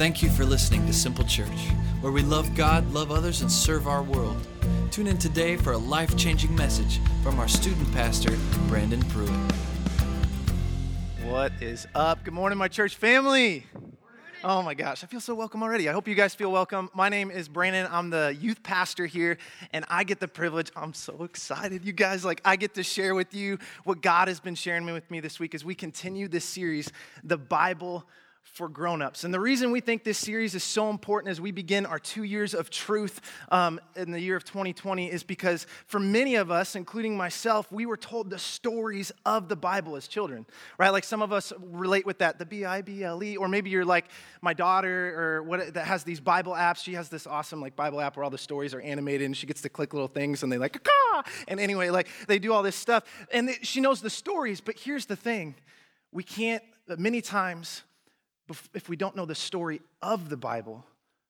Thank you for listening to Simple Church, where we love God, love others, and serve our world. Tune in today for a life changing message from our student pastor, Brandon Pruitt. What is up? Good morning, my church family. Oh my gosh, I feel so welcome already. I hope you guys feel welcome. My name is Brandon. I'm the youth pastor here, and I get the privilege. I'm so excited, you guys. Like, I get to share with you what God has been sharing with me this week as we continue this series, The Bible for grown-ups. And the reason we think this series is so important as we begin our two years of truth um, in the year of 2020 is because for many of us including myself we were told the stories of the bible as children right? Like some of us relate with that the b-i-b-l-e or maybe you're like my daughter or what that has these bible apps. She has this awesome like bible app where all the stories are animated and she gets to click little things and they like Caw! and anyway like they do all this stuff. And she knows the stories but here's the thing. We can't many times if we don't know the story of the Bible,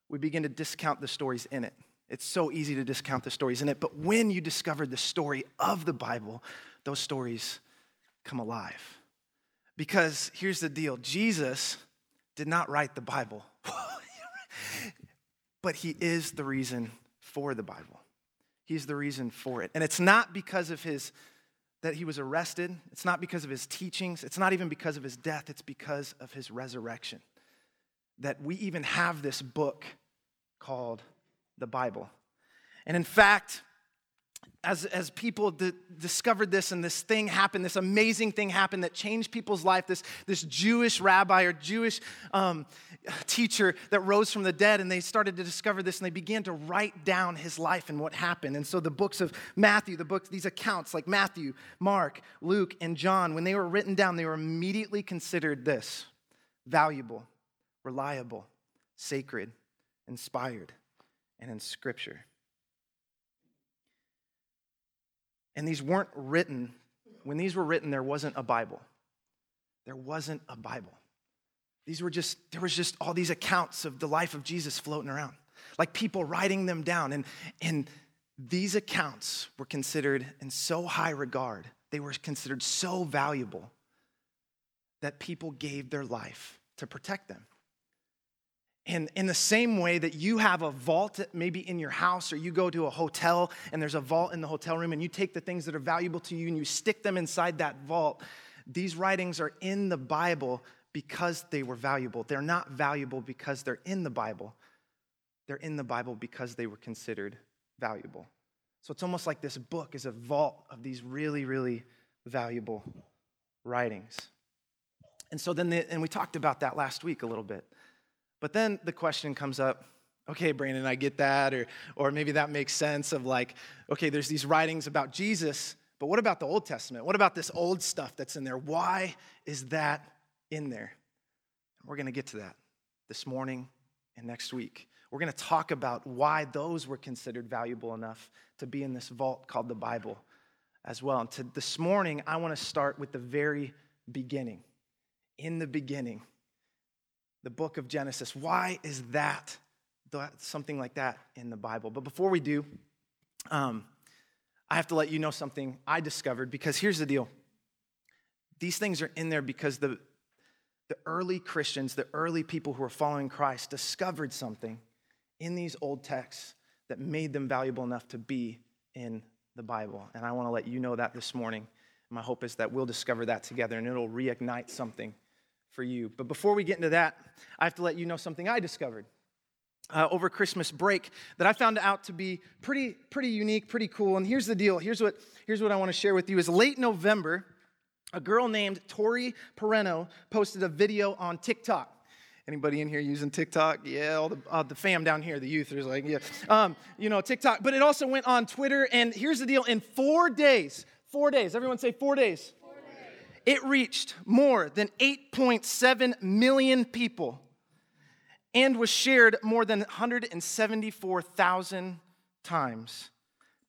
we begin to discount the stories in it. It's so easy to discount the stories in it, but when you discover the story of the Bible, those stories come alive. Because here's the deal Jesus did not write the Bible, but he is the reason for the Bible. He's the reason for it. And it's not because of his that he was arrested. It's not because of his teachings. It's not even because of his death. It's because of his resurrection. That we even have this book called the Bible. And in fact, as, as people d- discovered this and this thing happened, this amazing thing happened that changed people's life, this, this Jewish rabbi or Jewish um, teacher that rose from the dead, and they started to discover this and they began to write down his life and what happened. And so the books of Matthew, the books, these accounts like Matthew, Mark, Luke, and John, when they were written down, they were immediately considered this valuable, reliable, sacred, inspired, and in scripture. And these weren't written, when these were written, there wasn't a Bible. There wasn't a Bible. These were just, there was just all these accounts of the life of Jesus floating around, like people writing them down. And, and these accounts were considered in so high regard, they were considered so valuable that people gave their life to protect them. And in the same way that you have a vault maybe in your house or you go to a hotel and there's a vault in the hotel room and you take the things that are valuable to you and you stick them inside that vault, these writings are in the Bible because they were valuable. They're not valuable because they're in the Bible. They're in the Bible because they were considered valuable. So it's almost like this book is a vault of these really, really valuable writings. And so then, the, and we talked about that last week a little bit. But then the question comes up okay, Brandon, I get that. Or, or maybe that makes sense of like, okay, there's these writings about Jesus, but what about the Old Testament? What about this old stuff that's in there? Why is that in there? We're going to get to that this morning and next week. We're going to talk about why those were considered valuable enough to be in this vault called the Bible as well. And to, this morning, I want to start with the very beginning. In the beginning, the book of Genesis. Why is that, something like that in the Bible? But before we do, um, I have to let you know something I discovered because here's the deal. These things are in there because the, the early Christians, the early people who were following Christ, discovered something in these old texts that made them valuable enough to be in the Bible. And I want to let you know that this morning. My hope is that we'll discover that together and it'll reignite something for you. But before we get into that, I have to let you know something I discovered uh, over Christmas break that I found out to be pretty, pretty unique, pretty cool. And here's the deal. Here's what, here's what I want to share with you is late November, a girl named Tori Pereno posted a video on TikTok. Anybody in here using TikTok? Yeah, all the, the fam down here, the youth, is like, yeah. Um, you know, TikTok. But it also went on Twitter. And here's the deal in four days, four days, everyone say four days. It reached more than 8.7 million people and was shared more than 174,000 times.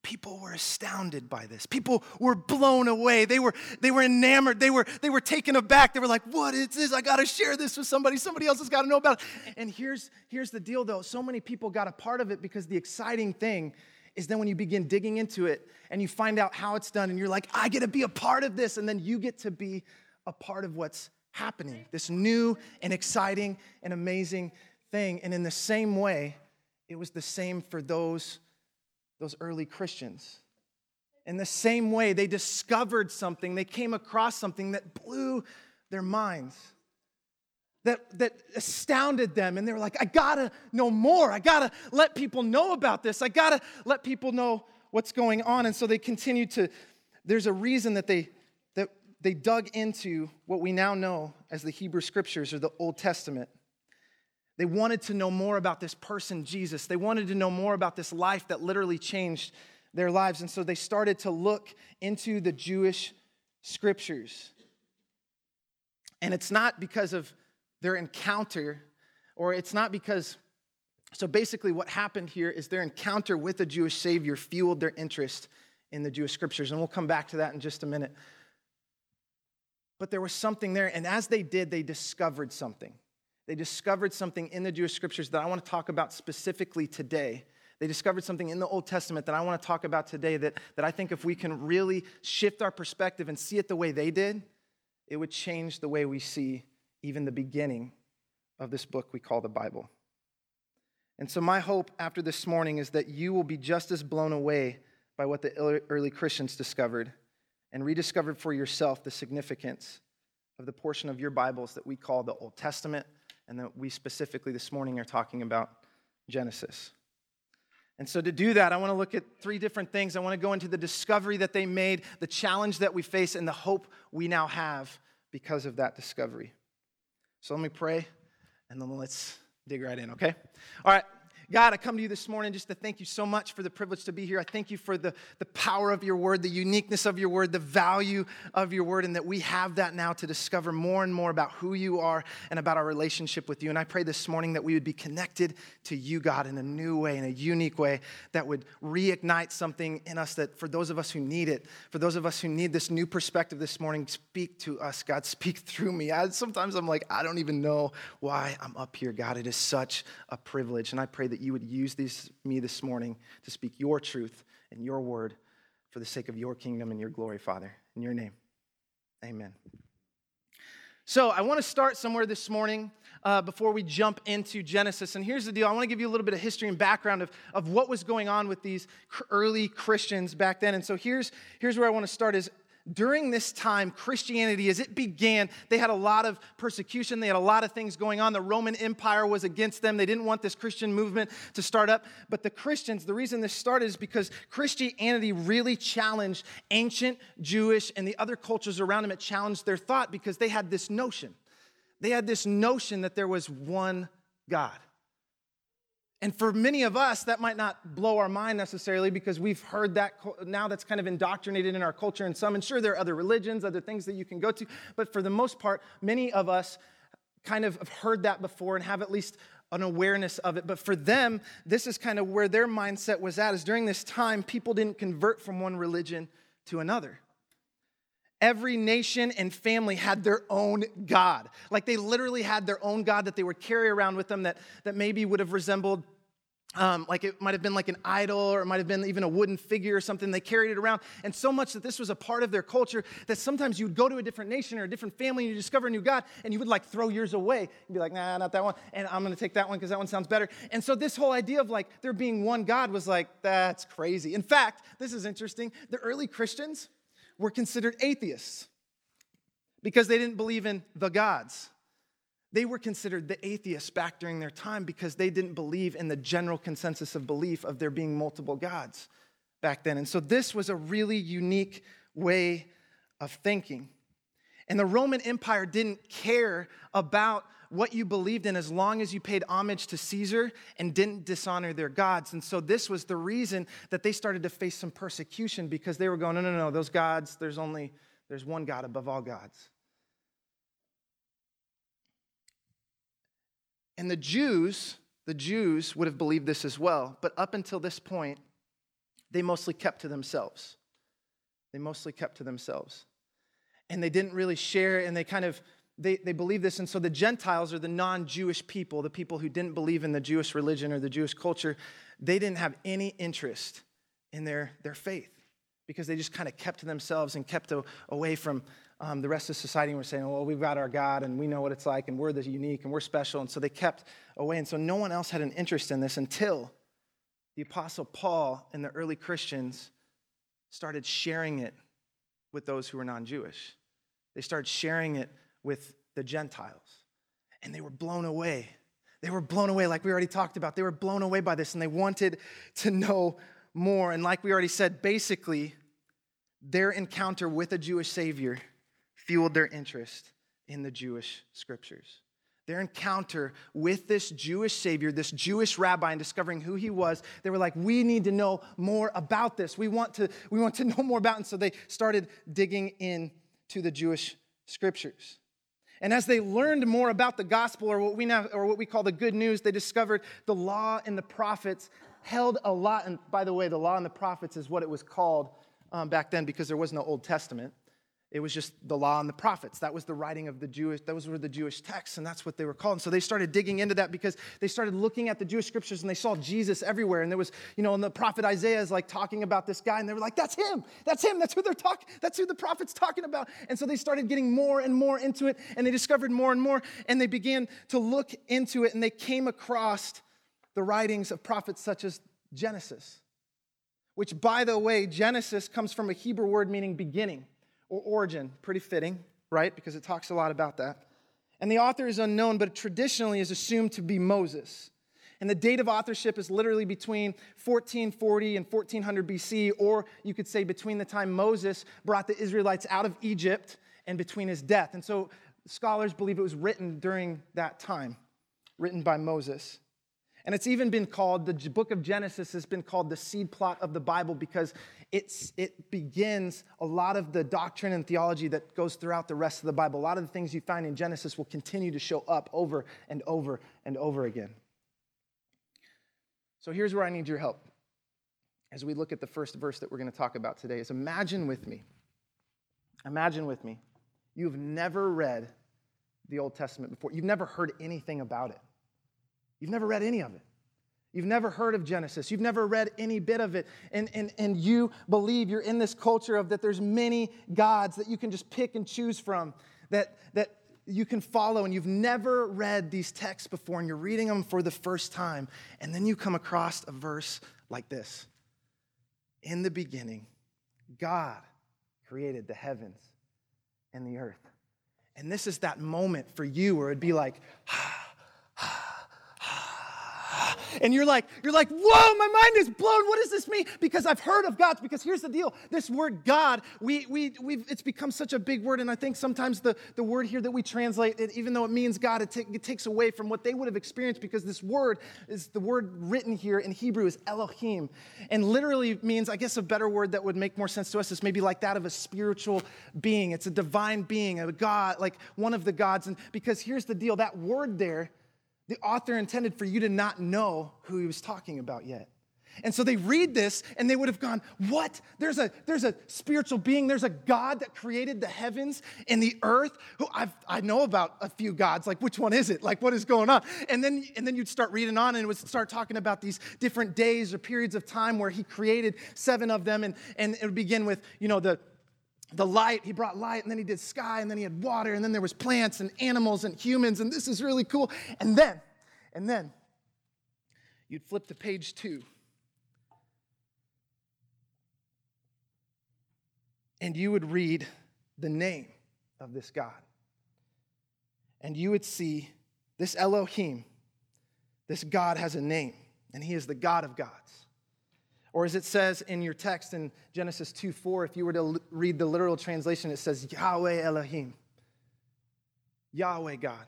People were astounded by this. People were blown away. They were, they were enamored. They were, they were taken aback. They were like, What is this? I got to share this with somebody. Somebody else has got to know about it. And here's, here's the deal, though. So many people got a part of it because the exciting thing is then when you begin digging into it and you find out how it's done and you're like, I get to be a part of this. And then you get to be a part of what's happening, this new and exciting and amazing thing. And in the same way, it was the same for those, those early Christians. In the same way, they discovered something, they came across something that blew their minds, that, that astounded them. And they were like, I gotta know more. I gotta let people know about this. I gotta let people know what's going on. And so they continued to, there's a reason that they, that they dug into what we now know as the Hebrew Scriptures or the Old Testament. They wanted to know more about this person, Jesus. They wanted to know more about this life that literally changed their lives. And so they started to look into the Jewish scriptures. And it's not because of their encounter, or it's not because, so basically, what happened here is their encounter with the Jewish Savior fueled their interest in the Jewish scriptures. And we'll come back to that in just a minute. But there was something there, and as they did, they discovered something. They discovered something in the Jewish scriptures that I want to talk about specifically today. They discovered something in the Old Testament that I want to talk about today that, that I think if we can really shift our perspective and see it the way they did, it would change the way we see even the beginning of this book we call the Bible. And so, my hope after this morning is that you will be just as blown away by what the early Christians discovered and rediscovered for yourself the significance of the portion of your Bibles that we call the Old Testament and that we specifically this morning are talking about Genesis. And so, to do that, I want to look at three different things. I want to go into the discovery that they made, the challenge that we face, and the hope we now have because of that discovery. So, let me pray, and then let's dig right in, okay? All right. God, I come to you this morning just to thank you so much for the privilege to be here. I thank you for the, the power of your word, the uniqueness of your word, the value of your word, and that we have that now to discover more and more about who you are and about our relationship with you. And I pray this morning that we would be connected to you, God, in a new way, in a unique way, that would reignite something in us that for those of us who need it, for those of us who need this new perspective this morning, speak to us, God, speak through me. I, sometimes I'm like, I don't even know why I'm up here, God. It is such a privilege. And I pray that you would use me this morning to speak your truth and your word for the sake of your kingdom and your glory, Father. In your name, amen. So, I want to start somewhere this morning uh, before we jump into Genesis. And here's the deal I want to give you a little bit of history and background of, of what was going on with these early Christians back then. And so, here's, here's where I want to start is during this time, Christianity, as it began, they had a lot of persecution. They had a lot of things going on. The Roman Empire was against them. They didn't want this Christian movement to start up. But the Christians, the reason this started is because Christianity really challenged ancient Jewish and the other cultures around them. It challenged their thought because they had this notion. They had this notion that there was one God. And for many of us, that might not blow our mind necessarily because we've heard that now that's kind of indoctrinated in our culture and some. And sure, there are other religions, other things that you can go to. But for the most part, many of us kind of have heard that before and have at least an awareness of it. But for them, this is kind of where their mindset was at, is during this time, people didn't convert from one religion to another. Every nation and family had their own God. Like they literally had their own God that they would carry around with them that, that maybe would have resembled um, like it might have been like an idol or it might have been even a wooden figure or something. They carried it around. And so much that this was a part of their culture that sometimes you would go to a different nation or a different family and you discover a new God and you would like throw yours away and be like, nah, not that one. And I'm going to take that one because that one sounds better. And so this whole idea of like there being one God was like, that's crazy. In fact, this is interesting. The early Christians were considered atheists because they didn't believe in the gods. They were considered the atheists back during their time because they didn't believe in the general consensus of belief of there being multiple gods back then. And so this was a really unique way of thinking. And the Roman Empire didn't care about what you believed in as long as you paid homage to Caesar and didn't dishonor their gods. And so this was the reason that they started to face some persecution because they were going, no, no, no, those gods, there's only, there's one God above all gods. And the Jews, the Jews would have believed this as well, but up until this point, they mostly kept to themselves. They mostly kept to themselves. And they didn't really share, and they kind of they, they believe this. And so the Gentiles are the non Jewish people, the people who didn't believe in the Jewish religion or the Jewish culture. They didn't have any interest in their, their faith because they just kind of kept to themselves and kept away from um, the rest of society and were saying, well, we've got our God and we know what it's like and we're the unique and we're special. And so they kept away. And so no one else had an interest in this until the Apostle Paul and the early Christians started sharing it with those who were non Jewish. They started sharing it with the Gentiles. And they were blown away. They were blown away, like we already talked about. They were blown away by this and they wanted to know more. And like we already said, basically, their encounter with a Jewish Savior fueled their interest in the Jewish scriptures. Their encounter with this Jewish Savior, this Jewish rabbi, and discovering who he was, they were like, we need to know more about this. We want to, we want to know more about it. And so they started digging into the Jewish scriptures. And as they learned more about the gospel, or what we now, or what we call the good news, they discovered the law and the prophets held a lot. And by the way, the law and the prophets is what it was called um, back then because there was no Old Testament. It was just the law and the prophets. That was the writing of the Jewish, those were the Jewish texts, and that's what they were called. And so they started digging into that because they started looking at the Jewish scriptures and they saw Jesus everywhere. And there was, you know, and the prophet Isaiah is like talking about this guy, and they were like, that's him, that's him, that's who they're talking, that's who the prophet's talking about. And so they started getting more and more into it, and they discovered more and more, and they began to look into it, and they came across the writings of prophets such as Genesis, which, by the way, Genesis comes from a Hebrew word meaning beginning or origin. Pretty fitting, right? Because it talks a lot about that. And the author is unknown, but traditionally is assumed to be Moses. And the date of authorship is literally between 1440 and 1400 BC, or you could say between the time Moses brought the Israelites out of Egypt and between his death. And so scholars believe it was written during that time, written by Moses. And it's even been called, the book of Genesis has been called the seed plot of the Bible because it's, it begins a lot of the doctrine and theology that goes throughout the rest of the Bible. A lot of the things you find in Genesis will continue to show up over and over and over again. So here's where I need your help as we look at the first verse that we're going to talk about today is imagine with me imagine with me you've never read the old testament before you've never heard anything about it You've never read any of it. You've never heard of Genesis. You've never read any bit of it. And, and, and you believe you're in this culture of that there's many gods that you can just pick and choose from, that, that you can follow. And you've never read these texts before and you're reading them for the first time. And then you come across a verse like this In the beginning, God created the heavens and the earth. And this is that moment for you where it'd be like, ah, and you're like, you're like, whoa, my mind is blown. What does this mean? Because I've heard of God. because here's the deal. This word God, we, we, we've, it's become such a big word. And I think sometimes the, the word here that we translate, it, even though it means God, it, t- it takes away from what they would have experienced because this word is the word written here in Hebrew is Elohim. And literally means, I guess a better word that would make more sense to us is maybe like that of a spiritual being. It's a divine being, a God, like one of the gods. And because here's the deal, that word there, the author intended for you to not know who he was talking about yet. And so they read this and they would have gone, What? There's a, there's a spiritual being, there's a God that created the heavens and the earth. Who I've, I know about a few gods. Like, which one is it? Like, what is going on? And then, and then you'd start reading on and it would start talking about these different days or periods of time where he created seven of them. And, and it would begin with, you know, the the light he brought light and then he did sky and then he had water and then there was plants and animals and humans and this is really cool. And then and then you'd flip to page two. And you would read the name of this god. And you would see this elohim. This god has a name and he is the god of gods or as it says in your text in Genesis 2 4, if you were to read the literal translation, it says Yahweh Elohim. Yahweh God.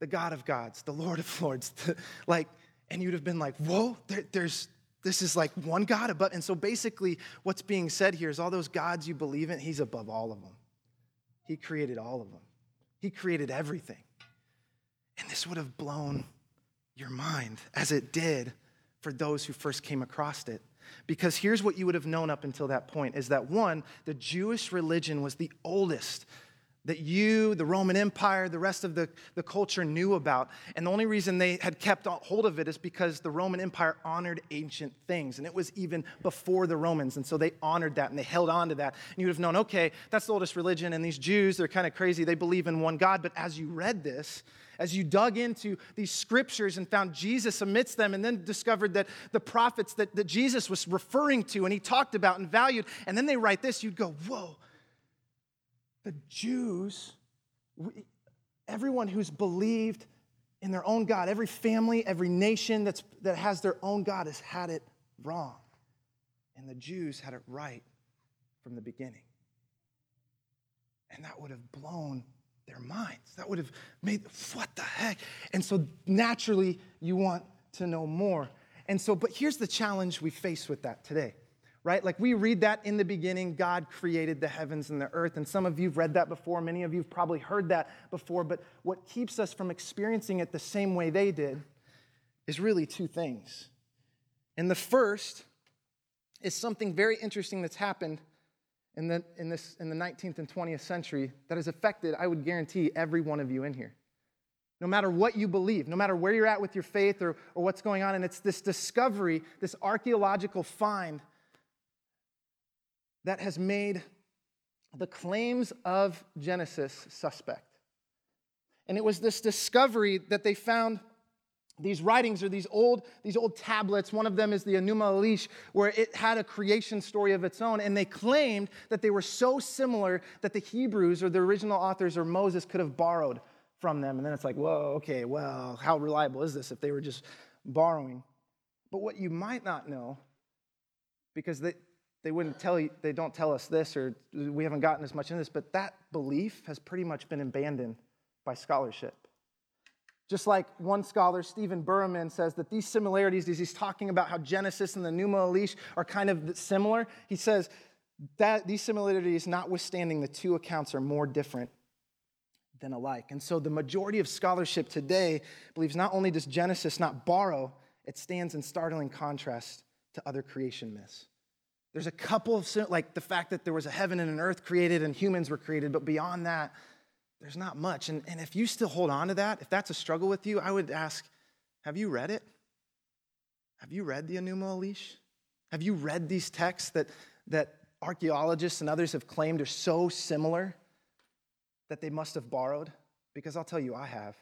The God of gods, the Lord of lords. like, and you'd have been like, whoa, there, there's this is like one God above. And so basically, what's being said here is all those gods you believe in, He's above all of them. He created all of them, He created everything. And this would have blown your mind as it did for those who first came across it. Because here's what you would have known up until that point is that one, the Jewish religion was the oldest that you, the Roman Empire, the rest of the, the culture knew about. And the only reason they had kept hold of it is because the Roman Empire honored ancient things. And it was even before the Romans. And so they honored that and they held on to that. And you would have known, okay, that's the oldest religion. And these Jews, they're kind of crazy. They believe in one God. But as you read this, as you dug into these scriptures and found Jesus amidst them, and then discovered that the prophets that, that Jesus was referring to and he talked about and valued, and then they write this, you'd go, whoa the Jews, everyone who's believed in their own God, every family, every nation that's, that has their own God has had it wrong. And the Jews had it right from the beginning. And that would have blown their minds. That would have made, what the heck? And so naturally, you want to know more. And so, but here's the challenge we face with that today right? Like we read that in the beginning, God created the heavens and the earth. And some of you have read that before. Many of you have probably heard that before. But what keeps us from experiencing it the same way they did is really two things. And the first is something very interesting that's happened in the, in, this, in the 19th and 20th century that has affected, I would guarantee, every one of you in here. No matter what you believe, no matter where you're at with your faith or, or what's going on. And it's this discovery, this archaeological find that has made the claims of Genesis suspect. And it was this discovery that they found these writings are these old, these old tablets. One of them is the Enuma Elish, where it had a creation story of its own. And they claimed that they were so similar that the Hebrews or the original authors or Moses could have borrowed from them. And then it's like, whoa, okay, well, how reliable is this if they were just borrowing? But what you might not know, because they, they wouldn't tell you, they don't tell us this, or we haven't gotten as much in this, but that belief has pretty much been abandoned by scholarship. Just like one scholar, Stephen Burriman, says that these similarities, as he's talking about how Genesis and the Enuma Elish are kind of similar, he says that these similarities, notwithstanding, the two accounts are more different than alike. And so the majority of scholarship today believes not only does Genesis not borrow, it stands in startling contrast to other creation myths. There's a couple of, like the fact that there was a heaven and an earth created and humans were created, but beyond that, there's not much. And, and if you still hold on to that, if that's a struggle with you, I would ask, have you read it? Have you read the Enuma Elish? Have you read these texts that, that archaeologists and others have claimed are so similar that they must have borrowed? Because I'll tell you, I have.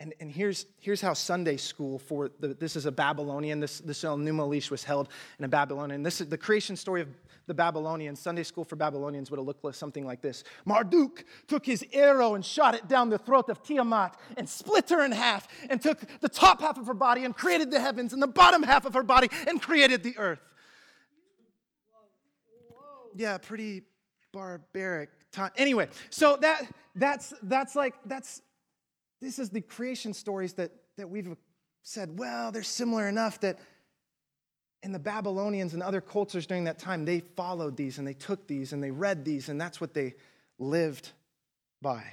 And, and here's, here's how Sunday school for the, this is a Babylonian, this, this Enuma Elish was held in a Babylonian. This is the creation story of the Babylonians. Sunday school for Babylonians would have looked like something like this Marduk took his arrow and shot it down the throat of Tiamat and split her in half and took the top half of her body and created the heavens and the bottom half of her body and created the earth. Yeah, pretty barbaric time. Anyway, so that that's that's like that's this is the creation stories that, that we've said, well, they're similar enough that in the Babylonians and other cultures during that time, they followed these and they took these and they read these, and that's what they lived by.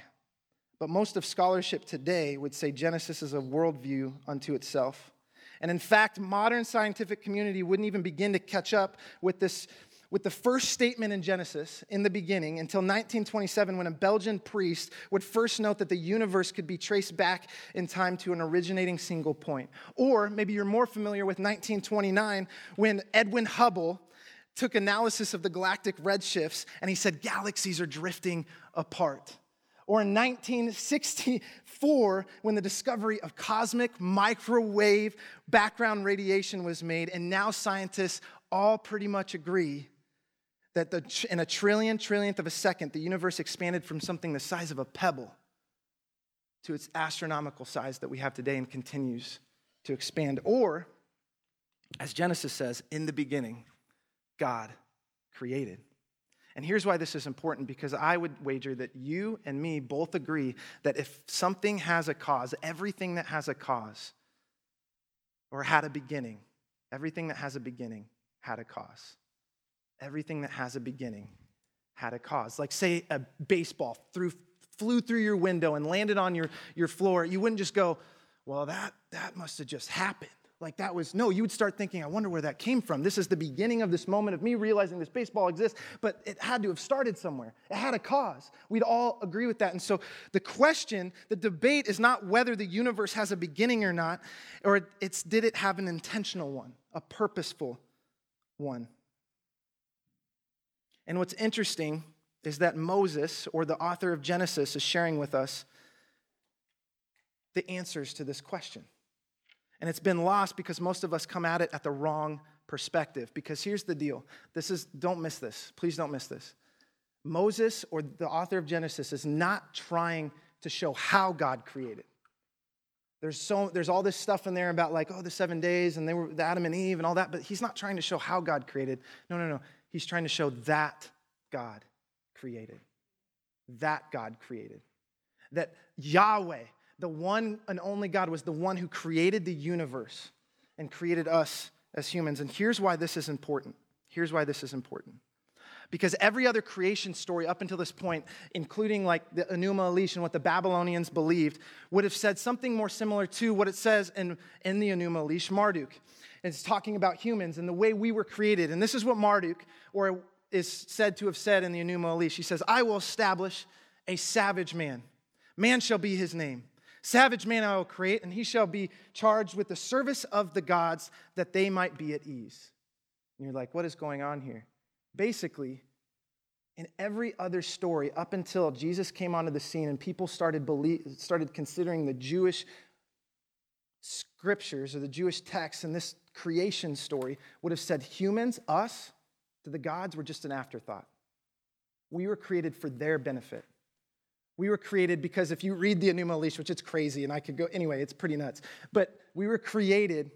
But most of scholarship today would say Genesis is a worldview unto itself. And in fact, modern scientific community wouldn't even begin to catch up with this with the first statement in Genesis in the beginning until 1927 when a Belgian priest would first note that the universe could be traced back in time to an originating single point. Or maybe you're more familiar with 1929 when Edwin Hubble took analysis of the galactic redshifts and he said galaxies are drifting apart. Or in 1964, when the discovery of cosmic microwave background radiation was made, and now scientists all pretty much agree that the, in a trillion trillionth of a second, the universe expanded from something the size of a pebble to its astronomical size that we have today and continues to expand. Or, as Genesis says, in the beginning, God created. And here's why this is important because I would wager that you and me both agree that if something has a cause, everything that has a cause or had a beginning, everything that has a beginning had a cause. Everything that has a beginning had a cause. Like, say, a baseball through, flew through your window and landed on your, your floor. You wouldn't just go, well, that, that must have just happened. Like that was, no, you would start thinking, I wonder where that came from. This is the beginning of this moment of me realizing this baseball exists, but it had to have started somewhere. It had a cause. We'd all agree with that. And so the question, the debate is not whether the universe has a beginning or not, or it's did it have an intentional one, a purposeful one. And what's interesting is that Moses, or the author of Genesis, is sharing with us the answers to this question. And it's been lost because most of us come at it at the wrong perspective. Because here's the deal this is, don't miss this. Please don't miss this. Moses, or the author of Genesis, is not trying to show how God created. There's, so, there's all this stuff in there about, like, oh, the seven days and they were the Adam and Eve and all that, but he's not trying to show how God created. No, no, no. He's trying to show that God created. That God created. That Yahweh, the one and only God was the one who created the universe and created us as humans. And here's why this is important. Here's why this is important. Because every other creation story up until this point, including like the Enuma Elish and what the Babylonians believed, would have said something more similar to what it says in, in the Enuma Elish, Marduk. It's talking about humans and the way we were created. And this is what Marduk, or is said to have said in the Enuma Elish. He says, I will establish a savage man. Man shall be his name. Savage man I will create, and he shall be charged with the service of the gods that they might be at ease. And you're like, what is going on here? Basically, in every other story up until Jesus came onto the scene and people started, believe, started considering the Jewish scriptures or the Jewish texts and this creation story would have said humans, us, to the gods were just an afterthought. We were created for their benefit. We were created because if you read the Enuma Elish, which it's crazy, and I could go, anyway, it's pretty nuts, but we were created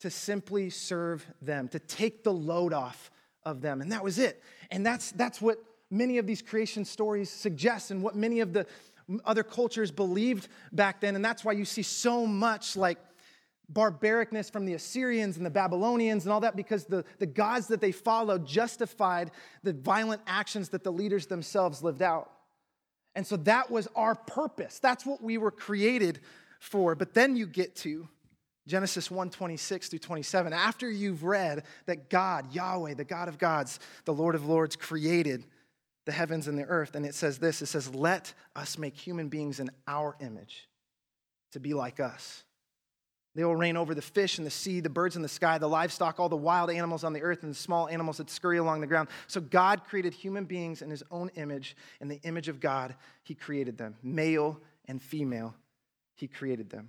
to simply serve them, to take the load off of them. And that was it. And that's, that's what many of these creation stories suggest and what many of the other cultures believed back then. And that's why you see so much like barbaricness from the Assyrians and the Babylonians and all that because the, the gods that they followed justified the violent actions that the leaders themselves lived out. And so that was our purpose. That's what we were created for. But then you get to Genesis 1 26 through 27. After you've read that God, Yahweh, the God of gods, the Lord of lords, created the heavens and the earth, and it says this it says, Let us make human beings in our image to be like us. They will reign over the fish in the sea, the birds in the sky, the livestock, all the wild animals on the earth, and the small animals that scurry along the ground. So God created human beings in his own image. In the image of God, he created them. Male and female, he created them.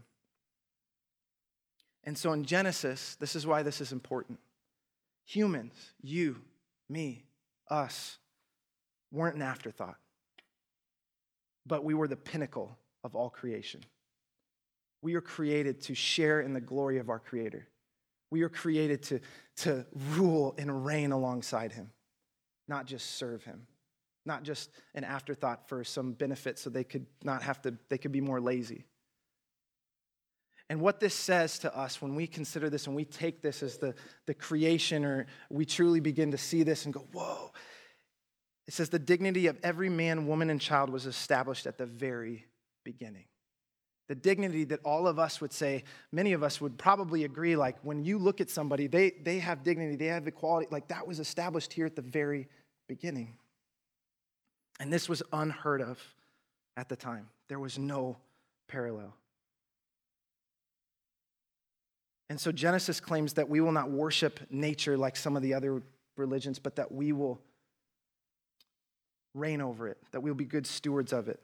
And so in Genesis, this is why this is important. Humans, you, me, us, weren't an afterthought, but we were the pinnacle of all creation. We are created to share in the glory of our Creator. We are created to, to rule and reign alongside Him, not just serve Him, not just an afterthought for some benefit so they could not have to, they could be more lazy. And what this says to us when we consider this and we take this as the, the creation, or we truly begin to see this and go, whoa, it says the dignity of every man, woman, and child was established at the very beginning the dignity that all of us would say, many of us would probably agree, like when you look at somebody, they, they have dignity, they have equality, like that was established here at the very beginning. And this was unheard of at the time. There was no parallel. And so Genesis claims that we will not worship nature like some of the other religions, but that we will reign over it, that we'll be good stewards of it.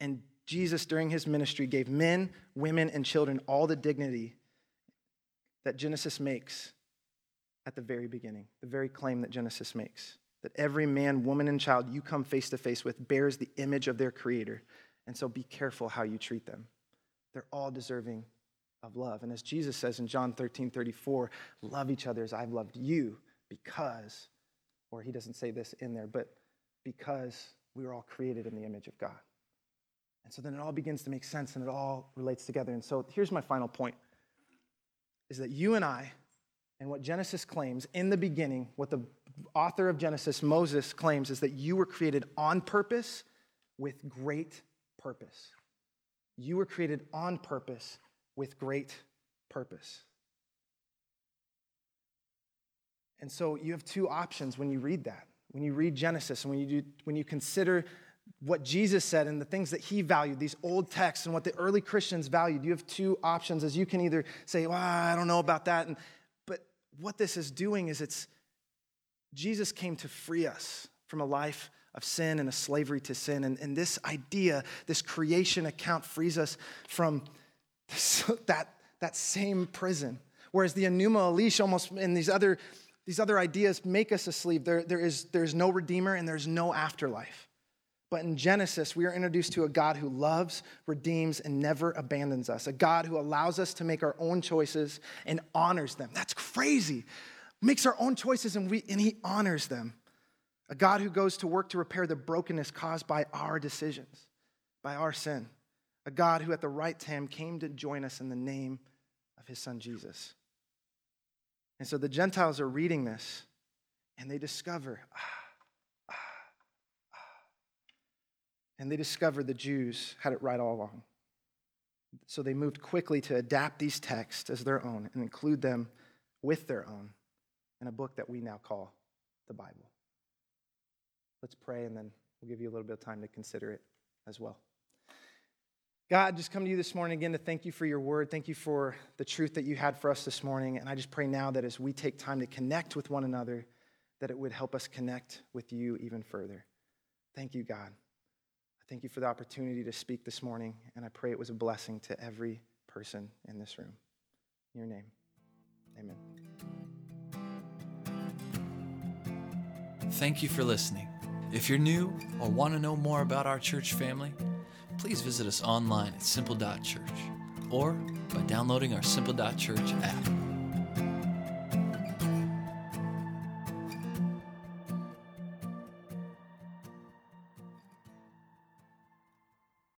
And Jesus, during his ministry, gave men, women, and children all the dignity that Genesis makes at the very beginning, the very claim that Genesis makes. That every man, woman, and child you come face to face with bears the image of their creator. And so be careful how you treat them. They're all deserving of love. And as Jesus says in John 13 34, love each other as I've loved you because, or he doesn't say this in there, but because we were all created in the image of God. And so then it all begins to make sense and it all relates together. And so here's my final point is that you and I, and what Genesis claims in the beginning, what the author of Genesis, Moses, claims is that you were created on purpose with great purpose. You were created on purpose with great purpose. And so you have two options when you read that. When you read Genesis and when you, do, when you consider what Jesus said and the things that he valued, these old texts and what the early Christians valued, you have two options as you can either say, well, I don't know about that. And, but what this is doing is it's Jesus came to free us from a life of sin and a slavery to sin. And, and this idea, this creation account, frees us from this, that, that same prison. Whereas the Enuma Elish almost in these other, these other ideas make us a slave. There, there is, there's no redeemer and there's no afterlife. But in Genesis, we are introduced to a God who loves, redeems, and never abandons us. A God who allows us to make our own choices and honors them. That's crazy. Makes our own choices and, we, and he honors them. A God who goes to work to repair the brokenness caused by our decisions, by our sin. A God who at the right time came to join us in the name of his son Jesus. And so the Gentiles are reading this and they discover, ah, ah. And they discovered the Jews had it right all along. So they moved quickly to adapt these texts as their own and include them with their own in a book that we now call the Bible. Let's pray and then we'll give you a little bit of time to consider it as well. God, just come to you this morning again to thank you for your word. Thank you for the truth that you had for us this morning. And I just pray now that as we take time to connect with one another, that it would help us connect with you even further. Thank you, God. Thank you for the opportunity to speak this morning, and I pray it was a blessing to every person in this room. In your name, amen. Thank you for listening. If you're new or want to know more about our church family, please visit us online at simple.church or by downloading our simple.church app.